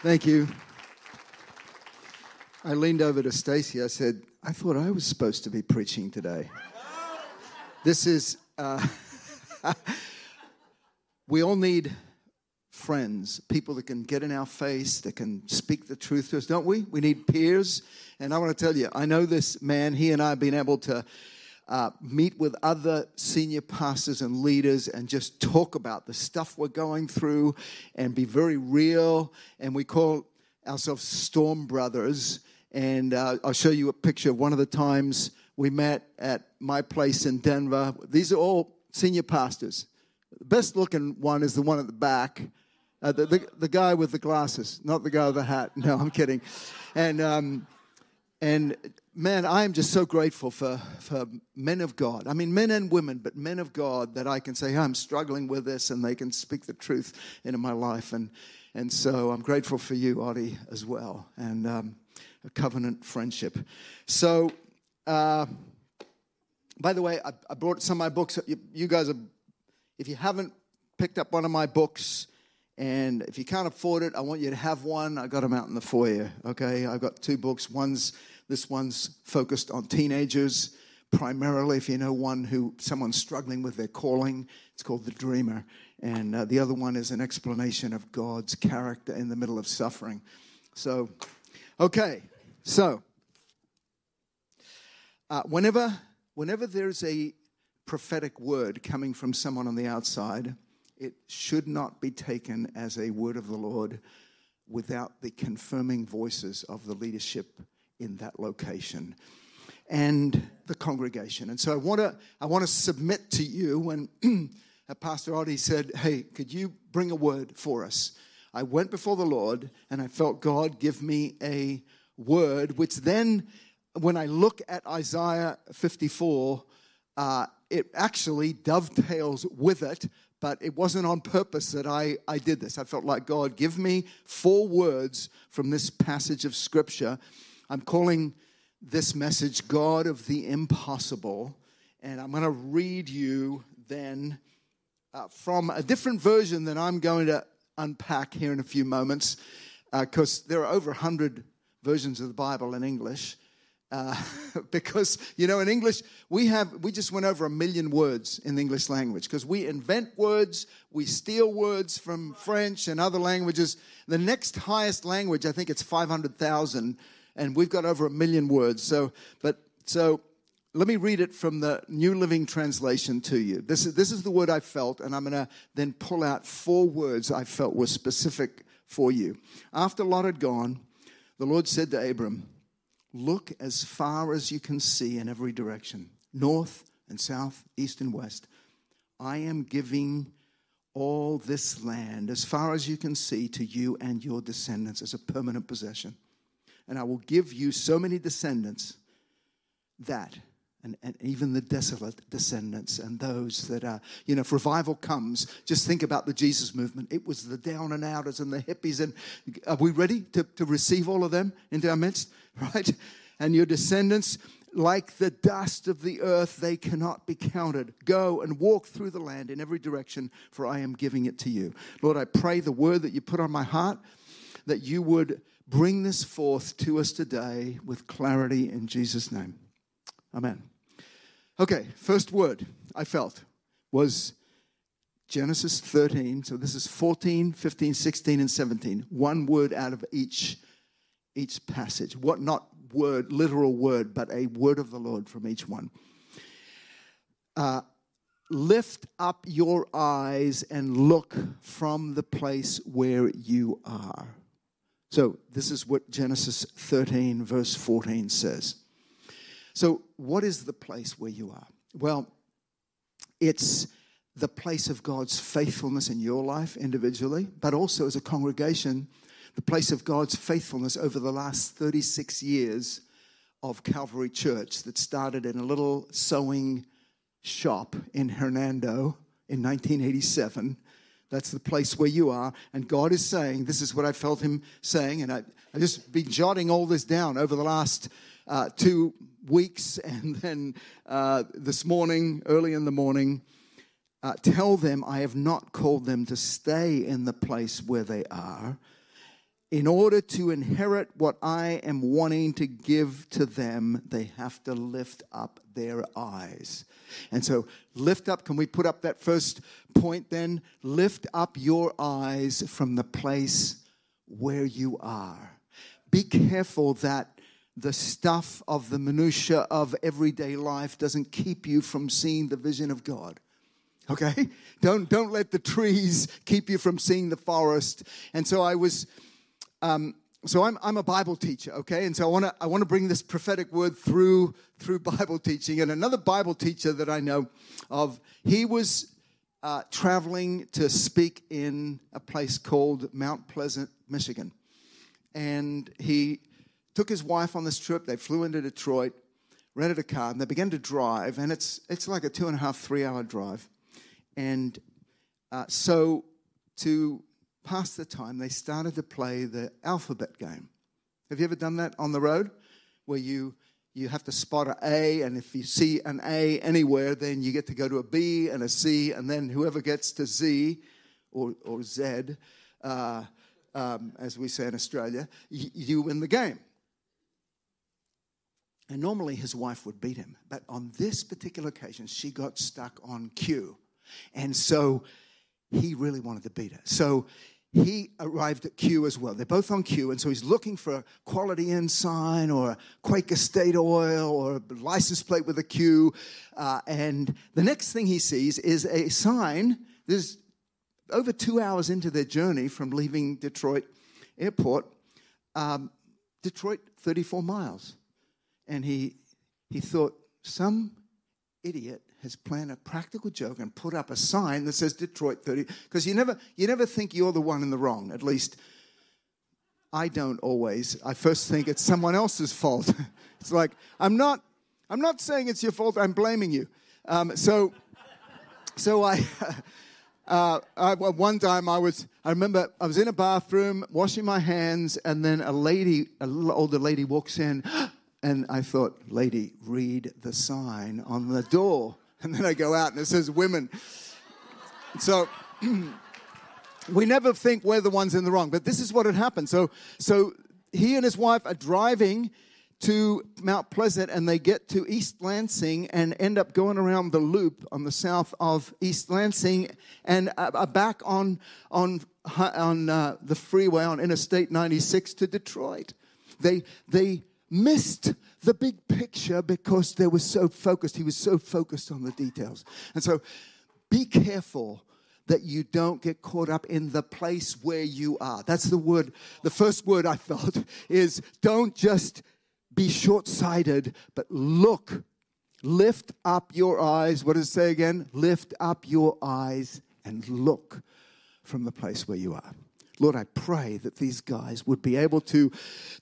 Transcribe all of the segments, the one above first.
Thank you. I leaned over to Stacy. I said, I thought I was supposed to be preaching today. This is, uh, we all need friends, people that can get in our face, that can speak the truth to us, don't we? We need peers. And I want to tell you, I know this man, he and I have been able to uh, meet with other senior pastors and leaders and just talk about the stuff we're going through and be very real. And we call ourselves Storm Brothers. And uh, I'll show you a picture of one of the times we met at my place in Denver. These are all senior pastors. The best looking one is the one at the back. Uh, the, the, the, guy with the glasses, not the guy with the hat. No, I'm kidding. And, um, and man, I am just so grateful for, for men of God. I mean, men and women, but men of God that I can say, I'm struggling with this, and they can speak the truth into my life. And, and so I'm grateful for you, Audie, as well, and um, a covenant friendship. So, uh, by the way, I, I, brought some of my books. You, you guys are, if you haven't picked up one of my books, and if you can't afford it, I want you to have one. I got them out in the foyer. Okay, I've got two books. One's this one's focused on teenagers, primarily. If you know one who someone's struggling with their calling, it's called The Dreamer. And uh, the other one is an explanation of God's character in the middle of suffering. So, okay, so uh, whenever whenever there's a prophetic word coming from someone on the outside, it should not be taken as a word of the Lord without the confirming voices of the leadership in that location and the congregation. And so I want to I want to submit to you when Pastor Audie said, "Hey, could you bring a word for us?" I went before the Lord and I felt God give me a word, which then, when I look at Isaiah 54, uh, it actually dovetails with it, but it wasn't on purpose that I, I did this. I felt like God, give me four words from this passage of Scripture I'm calling this message God of the Impossible. And I'm going to read you then uh, from a different version than I'm going to unpack here in a few moments, because uh, there are over 100 versions of the Bible in English. Uh, because you know in english we have we just went over a million words in the english language because we invent words we steal words from french and other languages the next highest language i think it's 500000 and we've got over a million words. So, but so let me read it from the New Living Translation to you. This is, this is the word I felt, and I'm going to then pull out four words I felt were specific for you. After Lot had gone, the Lord said to Abram, Look as far as you can see in every direction, north and south, east and west. I am giving all this land, as far as you can see, to you and your descendants as a permanent possession and I will give you so many descendants that, and, and even the desolate descendants and those that are, you know, if revival comes, just think about the Jesus movement. It was the down and outers and the hippies. And are we ready to, to receive all of them into our midst? Right? And your descendants, like the dust of the earth, they cannot be counted. Go and walk through the land in every direction, for I am giving it to you. Lord, I pray the word that you put on my heart, that you would bring this forth to us today with clarity in Jesus' name. Amen. Okay, first word I felt was Genesis 13. So this is 14, 15, 16, and 17. One word out of each, each passage. What not word, literal word, but a word of the Lord from each one. Uh, lift up your eyes and look from the place where you are. So, this is what Genesis 13, verse 14 says. So, what is the place where you are? Well, it's the place of God's faithfulness in your life individually, but also as a congregation, the place of God's faithfulness over the last 36 years of Calvary Church that started in a little sewing shop in Hernando in 1987 that's the place where you are. And God is saying, this is what I felt Him saying. And I, I just been jotting all this down over the last uh, two weeks. And then uh, this morning, early in the morning, uh, tell them I have not called them to stay in the place where they are. In order to inherit what I am wanting to give to them, they have to lift up their eyes. And so, lift up, can we put up that first point then? Lift up your eyes from the place where you are. Be careful that the stuff of the minutiae of everyday life doesn't keep you from seeing the vision of God okay don't don't let the trees keep you from seeing the forest and so i was um, so I'm, I'm a Bible teacher, okay? And so I want to I want to bring this prophetic word through through Bible teaching. And another Bible teacher that I know of, he was uh, traveling to speak in a place called Mount Pleasant, Michigan, and he took his wife on this trip. They flew into Detroit, rented a car, and they began to drive. And it's it's like a two and a half three hour drive, and uh, so to past the time, they started to play the alphabet game. Have you ever done that on the road? Where you you have to spot an A, and if you see an A anywhere, then you get to go to a B and a C, and then whoever gets to Z or, or Z, uh, um, as we say in Australia, you, you win the game. And normally his wife would beat him, but on this particular occasion, she got stuck on Q. And so he really wanted to beat her. So he arrived at Q as well. They're both on Q, and so he's looking for a Quality Inn sign or a Quaker State Oil or a license plate with a Q. Uh, and the next thing he sees is a sign. There's over two hours into their journey from leaving Detroit Airport. Um, Detroit, 34 miles. And he, he thought, some idiot has planned a practical joke and put up a sign that says Detroit 30 because you never you never think you're the one in the wrong at least I don't always. I first think it's someone else's fault. It's like I'm not I'm not saying it's your fault I'm blaming you. Um, so so I uh, I, one time I was, I remember I was in a bathroom washing my hands, and then a lady, a little older lady, walks in, and I thought, lady, read the sign on the door. and then I go out and it says women. So we never think we're the ones in the wrong, but this is what had happened. So, so he and his wife are driving to Mount Pleasant and they get to East Lansing and end up going around the loop on the south of East Lansing and are back on, on, on uh, the freeway on Interstate 96 to Detroit. They, they missed the big picture because they were so focused. He was so focused on the details. And so be careful that you don't get caught up in the place where you are. That's the word, the first word I felt is don't just be short sighted, but look. Lift up your eyes. What does it say again? Lift up your eyes and look from the place where you are. Lord, I pray that these guys would be able to,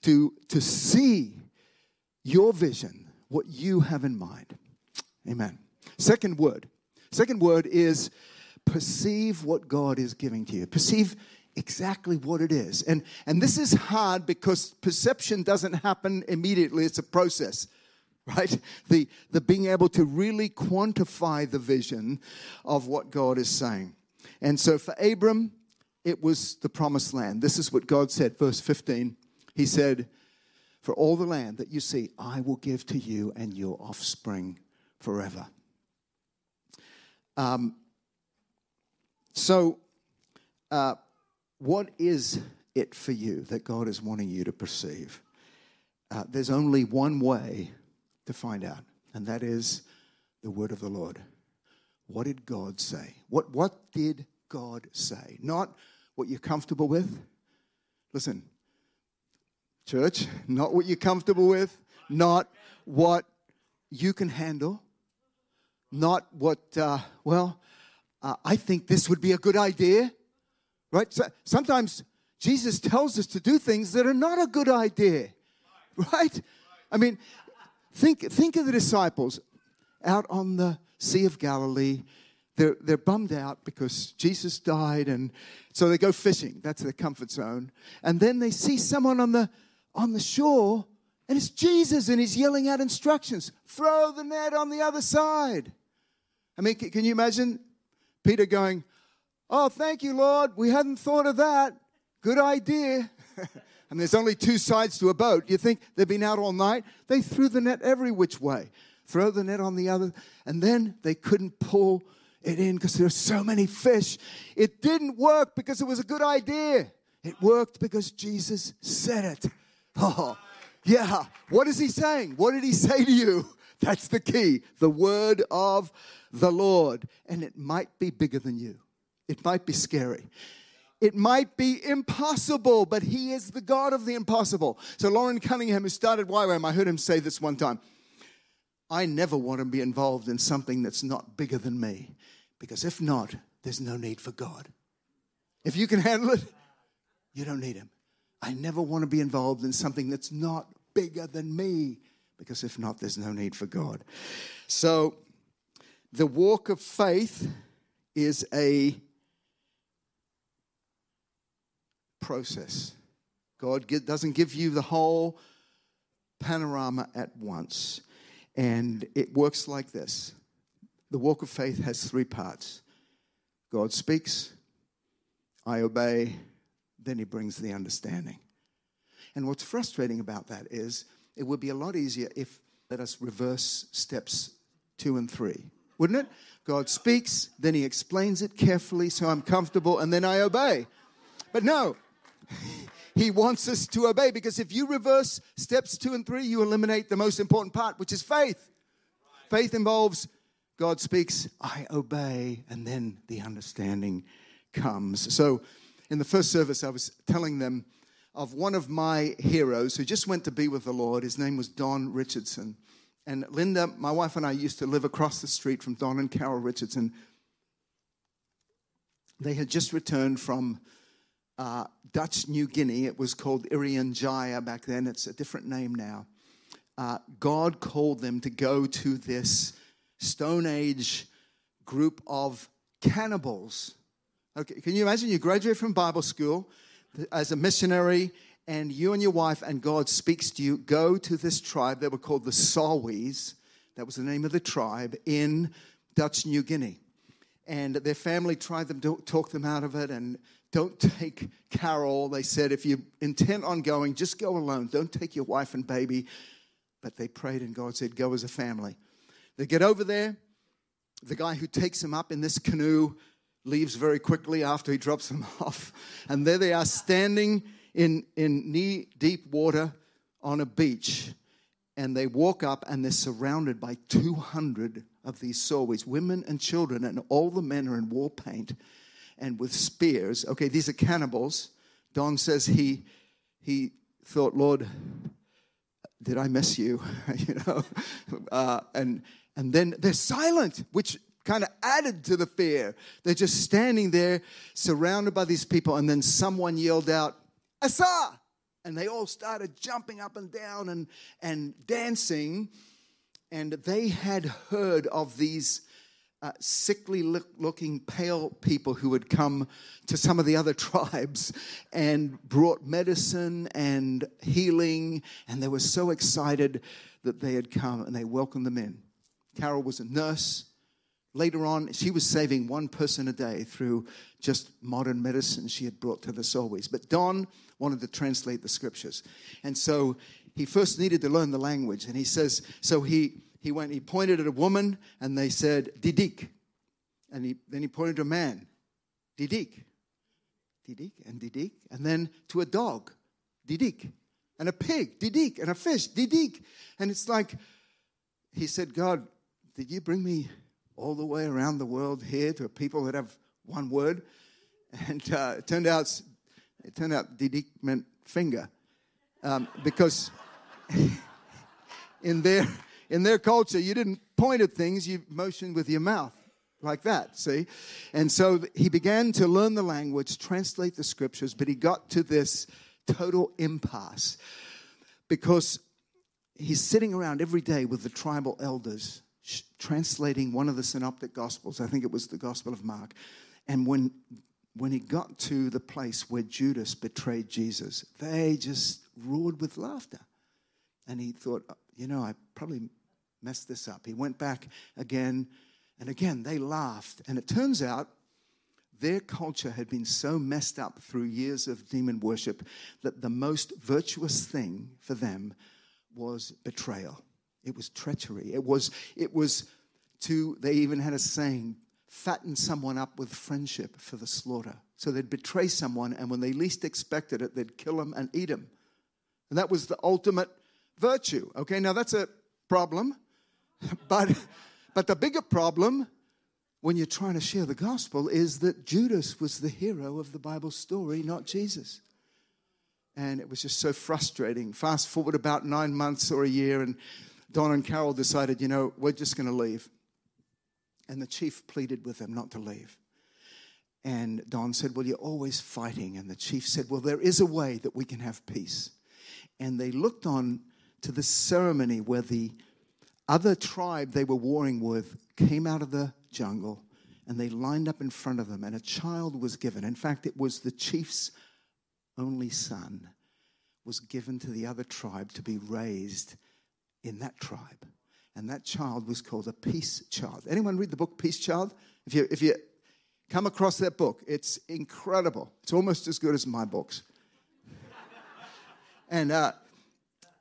to, to see your vision, what you have in mind. Amen. Second word. Second word is perceive what God is giving to you. Perceive exactly what it is. And, and this is hard because perception doesn't happen immediately, it's a process right? The, the being able to really quantify the vision of what God is saying. And so for Abram, it was the promised land. This is what God said, verse 15. He said, for all the land that you see, I will give to you and your offspring forever. Um, so, uh, what is it for you that God is wanting you to perceive? Uh, there's only one way to find out, and that is the word of the Lord. What did God say? What, what did God say? Not what you're comfortable with. Listen, church, not what you're comfortable with, not what you can handle, not what, uh, well, uh, I think this would be a good idea, right? So sometimes Jesus tells us to do things that are not a good idea, right? I mean, think, think of the disciples out on the Sea of Galilee. They're, they're bummed out because Jesus died, and so they go fishing. That's their comfort zone. And then they see someone on the on the shore, and it's Jesus, and he's yelling out instructions throw the net on the other side. I mean, can you imagine Peter going, Oh, thank you, Lord. We hadn't thought of that. Good idea. and there's only two sides to a boat. You think they've been out all night? They threw the net every which way. Throw the net on the other, and then they couldn't pull it in because there are so many fish. It didn't work because it was a good idea. It worked because Jesus said it. Oh, yeah. What is he saying? What did he say to you? That's the key. The word of the Lord. And it might be bigger than you, it might be scary. It might be impossible, but he is the God of the impossible. So, Loren Cunningham, who started YWAM, I heard him say this one time I never want to be involved in something that's not bigger than me, because if not, there's no need for God. If you can handle it, you don't need him. I never want to be involved in something that's not bigger than me, because if not, there's no need for God. So, the walk of faith is a process. God doesn't give you the whole panorama at once. And it works like this the walk of faith has three parts God speaks, I obey, then He brings the understanding. And what's frustrating about that is it would be a lot easier if let us reverse steps two and three, wouldn't it? God speaks, then He explains it carefully so I'm comfortable, and then I obey. But no, he wants us to obey because if you reverse steps two and three, you eliminate the most important part, which is faith. Faith involves God speaks, I obey, and then the understanding comes. So, in the first service, I was telling them of one of my heroes who just went to be with the Lord. His name was Don Richardson. And Linda, my wife, and I used to live across the street from Don and Carol Richardson. They had just returned from uh, Dutch New Guinea. It was called Irian back then. It's a different name now. Uh, God called them to go to this Stone Age group of cannibals. Okay, can you imagine? You graduate from Bible school as a missionary, and you and your wife, and God speaks to you. Go to this tribe. They were called the Sawis. That was the name of the tribe in Dutch New Guinea. And their family tried them to talk them out of it, and don't take Carol. They said, if you're intent on going, just go alone. Don't take your wife and baby. But they prayed, and God said, go as a family. They get over there. The guy who takes them up in this canoe leaves very quickly after he drops them off. And there they are standing in, in knee deep water on a beach. And they walk up, and they're surrounded by 200 of these Sawis, women and children, and all the men are in war paint and with spears. Okay, these are cannibals. Don says he he thought, Lord, did I miss you? you know, uh, and and then they're silent, which kind of added to the fear. They're just standing there, surrounded by these people, and then someone yelled out, "Asa!" And they all started jumping up and down and and dancing, and they had heard of these uh, sickly looking, pale people who had come to some of the other tribes and brought medicine and healing. And they were so excited that they had come and they welcomed them in. Carol was a nurse. Later on, she was saving one person a day through just modern medicine she had brought to the Sawis. But Don wanted to translate the scriptures. And so he first needed to learn the language. And he says, so he he went, he pointed at a woman, and they said, Didik. And he, then he pointed to a man, Didik. Didik and Didik. And then to a dog, Didik. And a pig, Didik. And a fish, Didik. And it's like, he said, God, did you bring me all the way around the world here to people that have one word? And uh, it turned out, it turned out Didik meant finger. Um, because in their in their culture, you didn't point at things, you motioned with your mouth like that, see? And so he began to learn the language, translate the scriptures, but he got to this total impasse because he's sitting around every day with the tribal elders translating one of the synoptic gospels. I think it was the Gospel of Mark. And when when he got to the place where Judas betrayed Jesus, they just roared with laughter. And he thought, uh, you know, I probably messed this up. He went back again and again. They laughed. And it turns out their culture had been so messed up through years of demon worship that the most virtuous thing for them was betrayal. It was treachery. It was, it was to, they even had a saying, fatten someone up with friendship for the slaughter. So they'd betray someone, and when they least expected it, they'd kill him and eat him. And that was the ultimate virtue. Okay, now that's a problem. but, but the bigger problem when you're trying to share the gospel is that Judas was the hero of the Bible story, not Jesus. And it was just so frustrating. Fast forward about nine months or a year, and Don and Carol decided, you know, we're just going to leave. And the chief pleaded with them not to leave. And Don said, Well, you're always fighting. And the chief said, Well, there is a way that we can have peace. And they looked on to the ceremony where the other tribe they were warring with came out of the jungle and they lined up in front of them, and a child was given. In fact, it was the chief's only son was given to the other tribe to be raised in that tribe. And that child was called a peace child. Anyone read the book Peace Child? If you, if you come across that book, it's incredible. It's almost as good as my books. and, uh,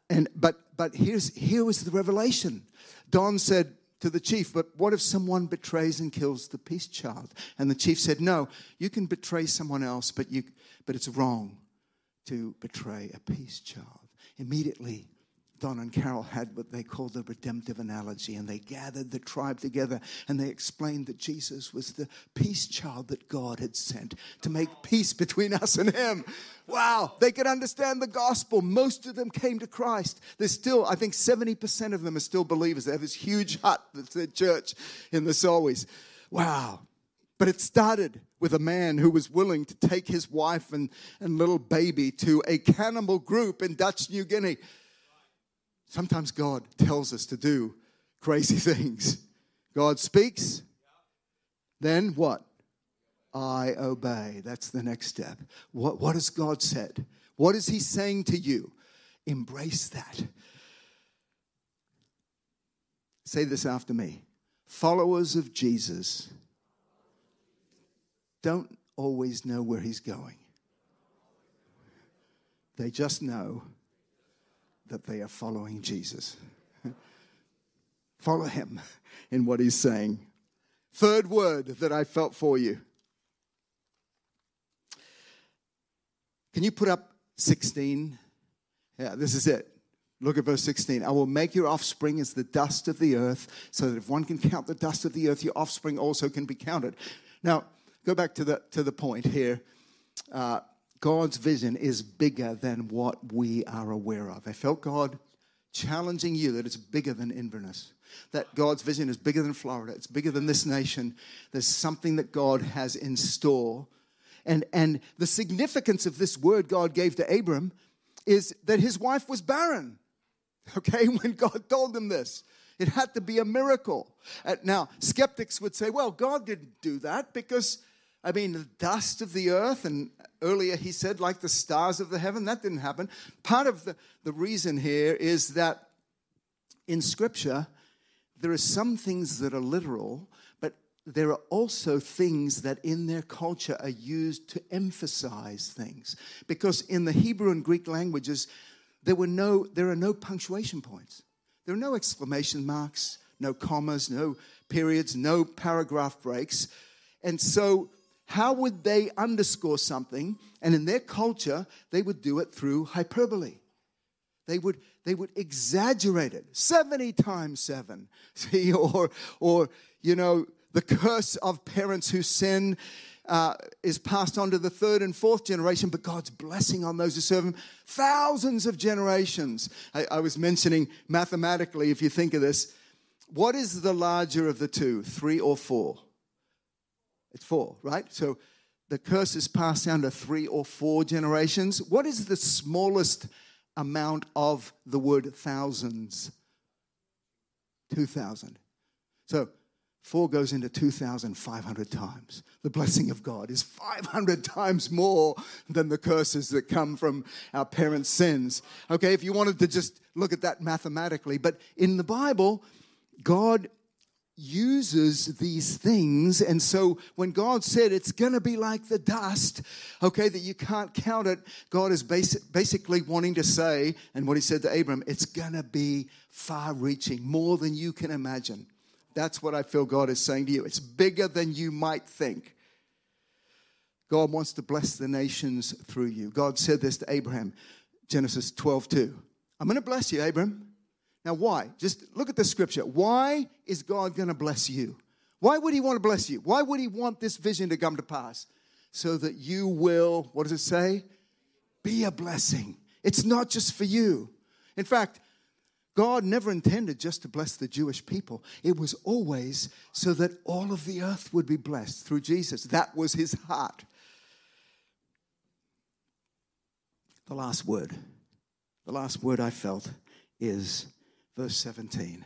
and, but, but here's, here was the revelation. Don said to the chief, But what if someone betrays and kills the peace child? And the chief said, No, you can betray someone else, but, you, but it's wrong to betray a peace child. Immediately, Don and Carol had what they called the redemptive analogy, and they gathered the tribe together and they explained that Jesus was the peace child that God had sent to make peace between us and Him. Wow, they could understand the gospel. Most of them came to Christ. There's still, I think 70% of them are still believers. They have this huge hut that's their church in the Sawis. Wow. But it started with a man who was willing to take his wife and, and little baby to a cannibal group in Dutch New Guinea. Sometimes God tells us to do crazy things. God speaks, then what? I obey. That's the next step. What, what has God said? What is He saying to you? Embrace that. Say this after me. Followers of Jesus don't always know where He's going, they just know that they are following Jesus. Follow him in what he's saying. Third word that I felt for you. Can you put up 16? Yeah, this is it. Look at verse 16. I will make your offspring as the dust of the earth, so that if one can count the dust of the earth, your offspring also can be counted. Now, go back to the, to the point here. Uh, God's vision is bigger than what we are aware of. I felt God challenging you that it's bigger than Inverness. That God's vision is bigger than Florida. It's bigger than this nation. There's something that God has in store. And, and the significance of this word God gave to Abram is that his wife was barren. Okay, when God told him this, it had to be a miracle. Uh, now, skeptics would say, well, God didn't do that because I mean, the dust of the earth, and earlier he said, like the stars of the heaven, that didn't happen. Part of the, the reason here is that in Scripture, there are some things that are literal, but there are also things that in their culture are used to emphasize things. Because in the Hebrew and Greek languages, there, were no, there are no punctuation points, there are no exclamation marks, no commas, no periods, no paragraph breaks. And so how would they underscore something? And in their culture, they would do it through hyperbole. They would, they would exaggerate it 70 times 7. See, or, or, you know, the curse of parents who sin uh, is passed on to the third and fourth generation, but God's blessing on those who serve Him thousands of generations. I, I was mentioning mathematically, if you think of this, what is the larger of the two, three or four? It's four, right? So the curse is passed down to three or four generations. What is the smallest amount of the word thousands? 2,000. So four goes into 2,500 times. The blessing of God is 500 times more than the curses that come from our parents' sins. Okay, if you wanted to just look at that mathematically, but in the Bible, God uses these things. And so when God said it's going to be like the dust, okay, that you can't count it, God is basic, basically wanting to say, and what he said to Abram, it's going to be far reaching, more than you can imagine. That's what I feel God is saying to you. It's bigger than you might think. God wants to bless the nations through you. God said this to Abraham, Genesis 12 2. I'm going to bless you, Abram. Now, why? Just look at the scripture. Why is God going to bless you? Why would He want to bless you? Why would He want this vision to come to pass? So that you will, what does it say? Be a blessing. It's not just for you. In fact, God never intended just to bless the Jewish people. It was always so that all of the earth would be blessed through Jesus. That was his heart. The last word, the last word I felt is verse 17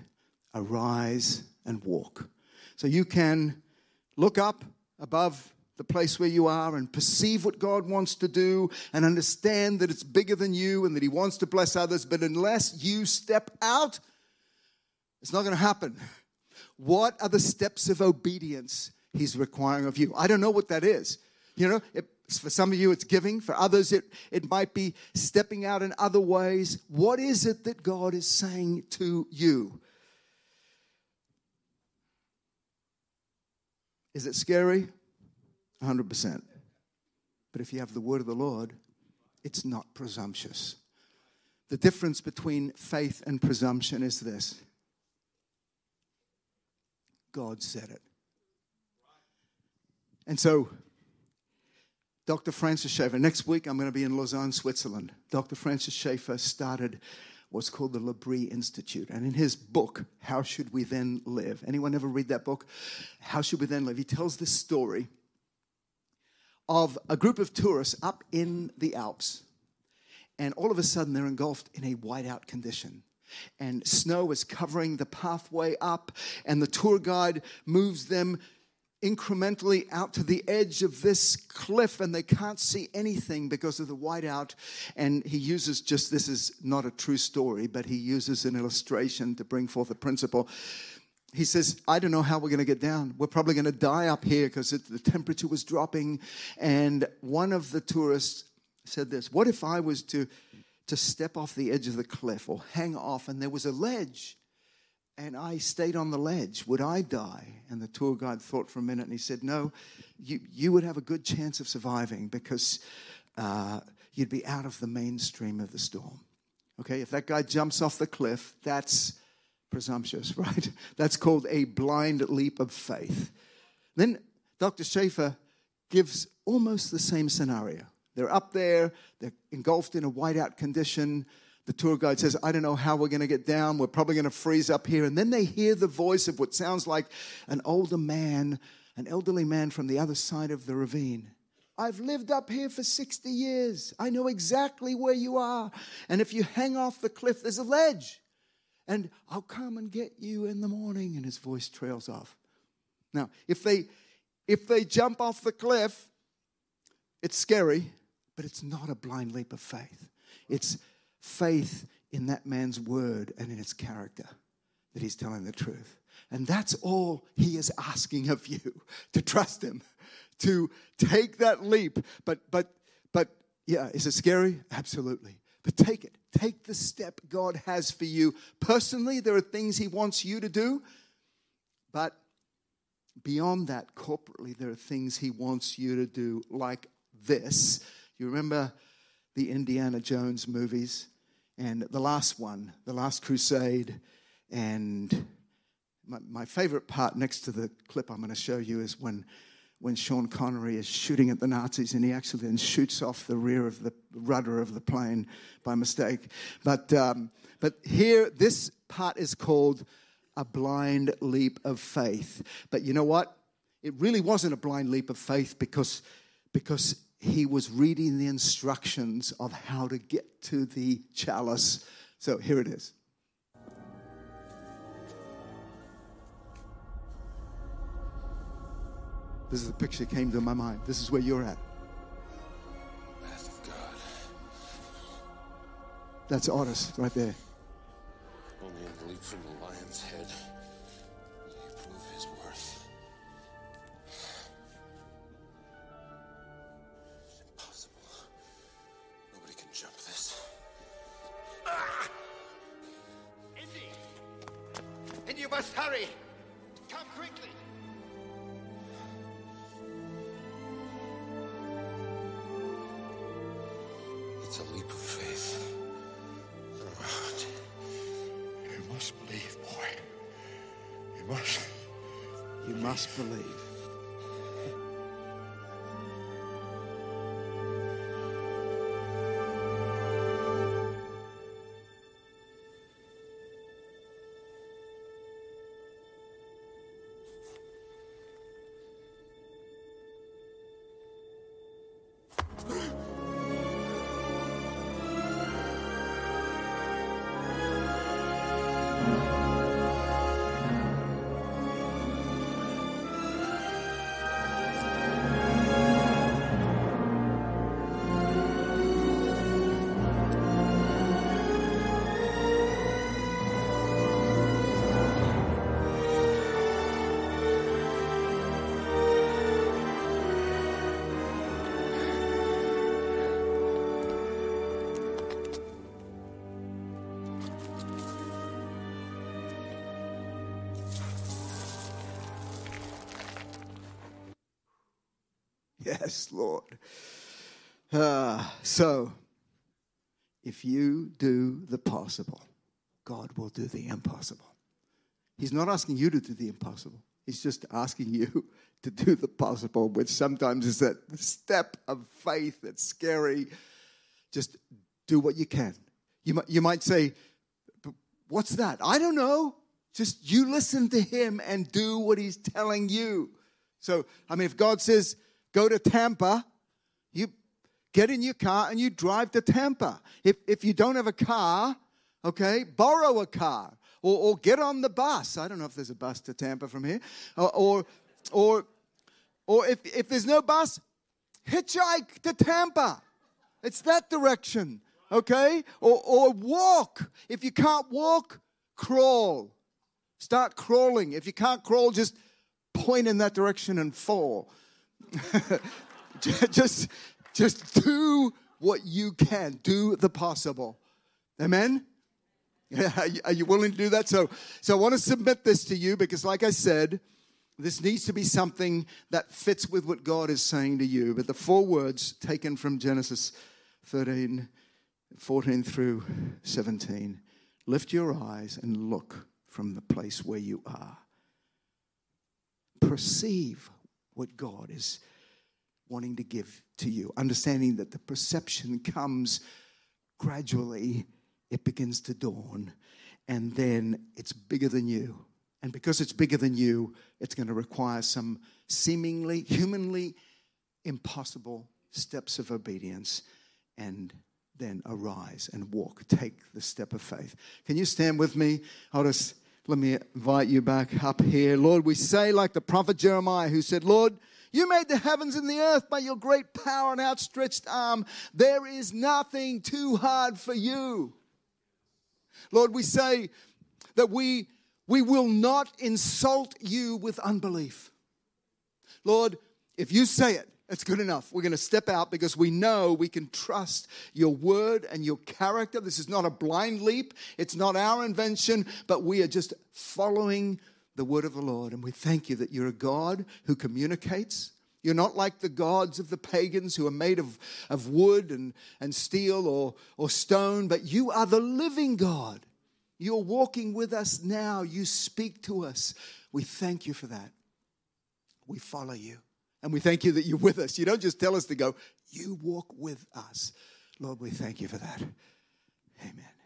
arise and walk. So you can look up above the place where you are and perceive what God wants to do and understand that it's bigger than you and that He wants to bless others. But unless you step out, it's not going to happen. What are the steps of obedience He's requiring of you? I don't know what that is. You know, it, for some of you, it's giving. For others, it, it might be stepping out in other ways. What is it that God is saying to you? Is it scary? 100%. But if you have the word of the Lord, it's not presumptuous. The difference between faith and presumption is this God said it. And so Dr. Francis Schaeffer. Next week, I'm going to be in Lausanne, Switzerland. Dr. Francis Schaeffer started what's called the L'Abri Institute. And in his book, How Should We Then Live? Anyone ever read that book? How Should We Then Live? He tells this story of a group of tourists up in the Alps. And all of a sudden, they're engulfed in a whiteout condition and snow is covering the pathway up, and the tour guide moves them incrementally out to the edge of this cliff and they can't see anything because of the whiteout. And he uses just this is not a true story, but he uses an illustration to bring forth a principle. He says, I don't know how we're going to get down. We're probably going to die up here because the temperature was dropping. And one of the tourists said this What if I was to, to step off the edge of the cliff or hang off and there was a ledge? And I stayed on the ledge, would I die? And the tour guide thought for a minute and he said, No, you, you would have a good chance of surviving because uh, you'd be out of the mainstream of the storm. Okay, if that guy jumps off the cliff, that's presumptuous, right? That's called a blind leap of faith. Then Dr. Schaeffer gives almost the same scenario. They're up there, they're engulfed in a whiteout condition the tour guide says, I don't know how we're going to get down. We're probably going to freeze up here. And then they hear the voice of what sounds like an older man, an elderly man from the other side of the ravine. I've lived up here for 60 years. I know exactly where you are. And if you hang off the cliff, there's a ledge. And I'll come and get you in the morning. And his voice trails off. Now, if they if they jump off the cliff, it's scary, but it's not a blind leap of faith. It's faith in that man's word and in his character that he's telling the truth. And that's all he is asking of you to trust him, to take that leap. But, but, but, yeah, is it scary? Absolutely. But take it. Take the step God has for you. Personally, there are things he wants you to do. But beyond that, corporately, there are things he wants you to do, like this. You remember the Indiana Jones movies? and the last one, The Last Crusade. And my, my favorite part next to the clip I'm going to show you is when, when Sean Connery is shooting at the Nazis and he actually then shoots off the rear of the rudder of the plane by mistake. But, um, but here, this part is called a blind leap of faith. But you know what? It really wasn't a blind leap of faith because, because he was reading the instructions of how to get to the chalice. So here it is. This is the picture that came to my mind. This is where you're at. Wrath of God. That's Ottis right there. Only a leap from the lion's head Yes, Lord. Uh, so, if you do the possible, God will do the impossible. He's not asking you to do the impossible, He's just asking you to do the possible, which sometimes is that step of faith that's scary. Just do what you can. You might, you might say, What's that? I don't know. Just you listen to Him and do what He's telling you. So, I mean, if God says, go to Tampa, you get in your car and you drive to Tampa. If, if you don't have a car, okay, borrow a car or, or get on the bus. I don't know if there's a bus to Tampa from here. Or, or, or, or if, if there's no bus, hitchhike to Tampa. It's that direction, okay? Or, or walk. If you can't walk, crawl. Start crawling. If you can't crawl, just point in that direction and fall. just, just do what you can. Do the possible. Amen? Yeah, are, you, are you willing to do that? So, so I want to submit this to you because, like I said, this needs to be something that fits with what God is saying to you. But the four words taken from Genesis 13, 14 through 17 lift your eyes and look from the place where you are. Perceive what God is wanting to give to you. Understanding that the perception comes gradually, it begins to dawn, and then it's bigger than you. And because it's bigger than you, it's going to require some seemingly, humanly impossible steps of obedience and then arise and walk. Take the step of faith. Can you stand with me? I'll just let me invite you back up here. Lord, we say, like the prophet Jeremiah, who said, Lord, you made the heavens and the earth by your great power and outstretched arm. There is nothing too hard for you. Lord, we say that we, we will not insult you with unbelief. Lord, if you say it, it's good enough. We're going to step out because we know we can trust your word and your character. This is not a blind leap, it's not our invention, but we are just following the word of the Lord. And we thank you that you're a God who communicates. You're not like the gods of the pagans who are made of, of wood and, and steel or, or stone, but you are the living God. You're walking with us now. You speak to us. We thank you for that. We follow you. And we thank you that you're with us. You don't just tell us to go, you walk with us. Lord, we thank you for that. Amen.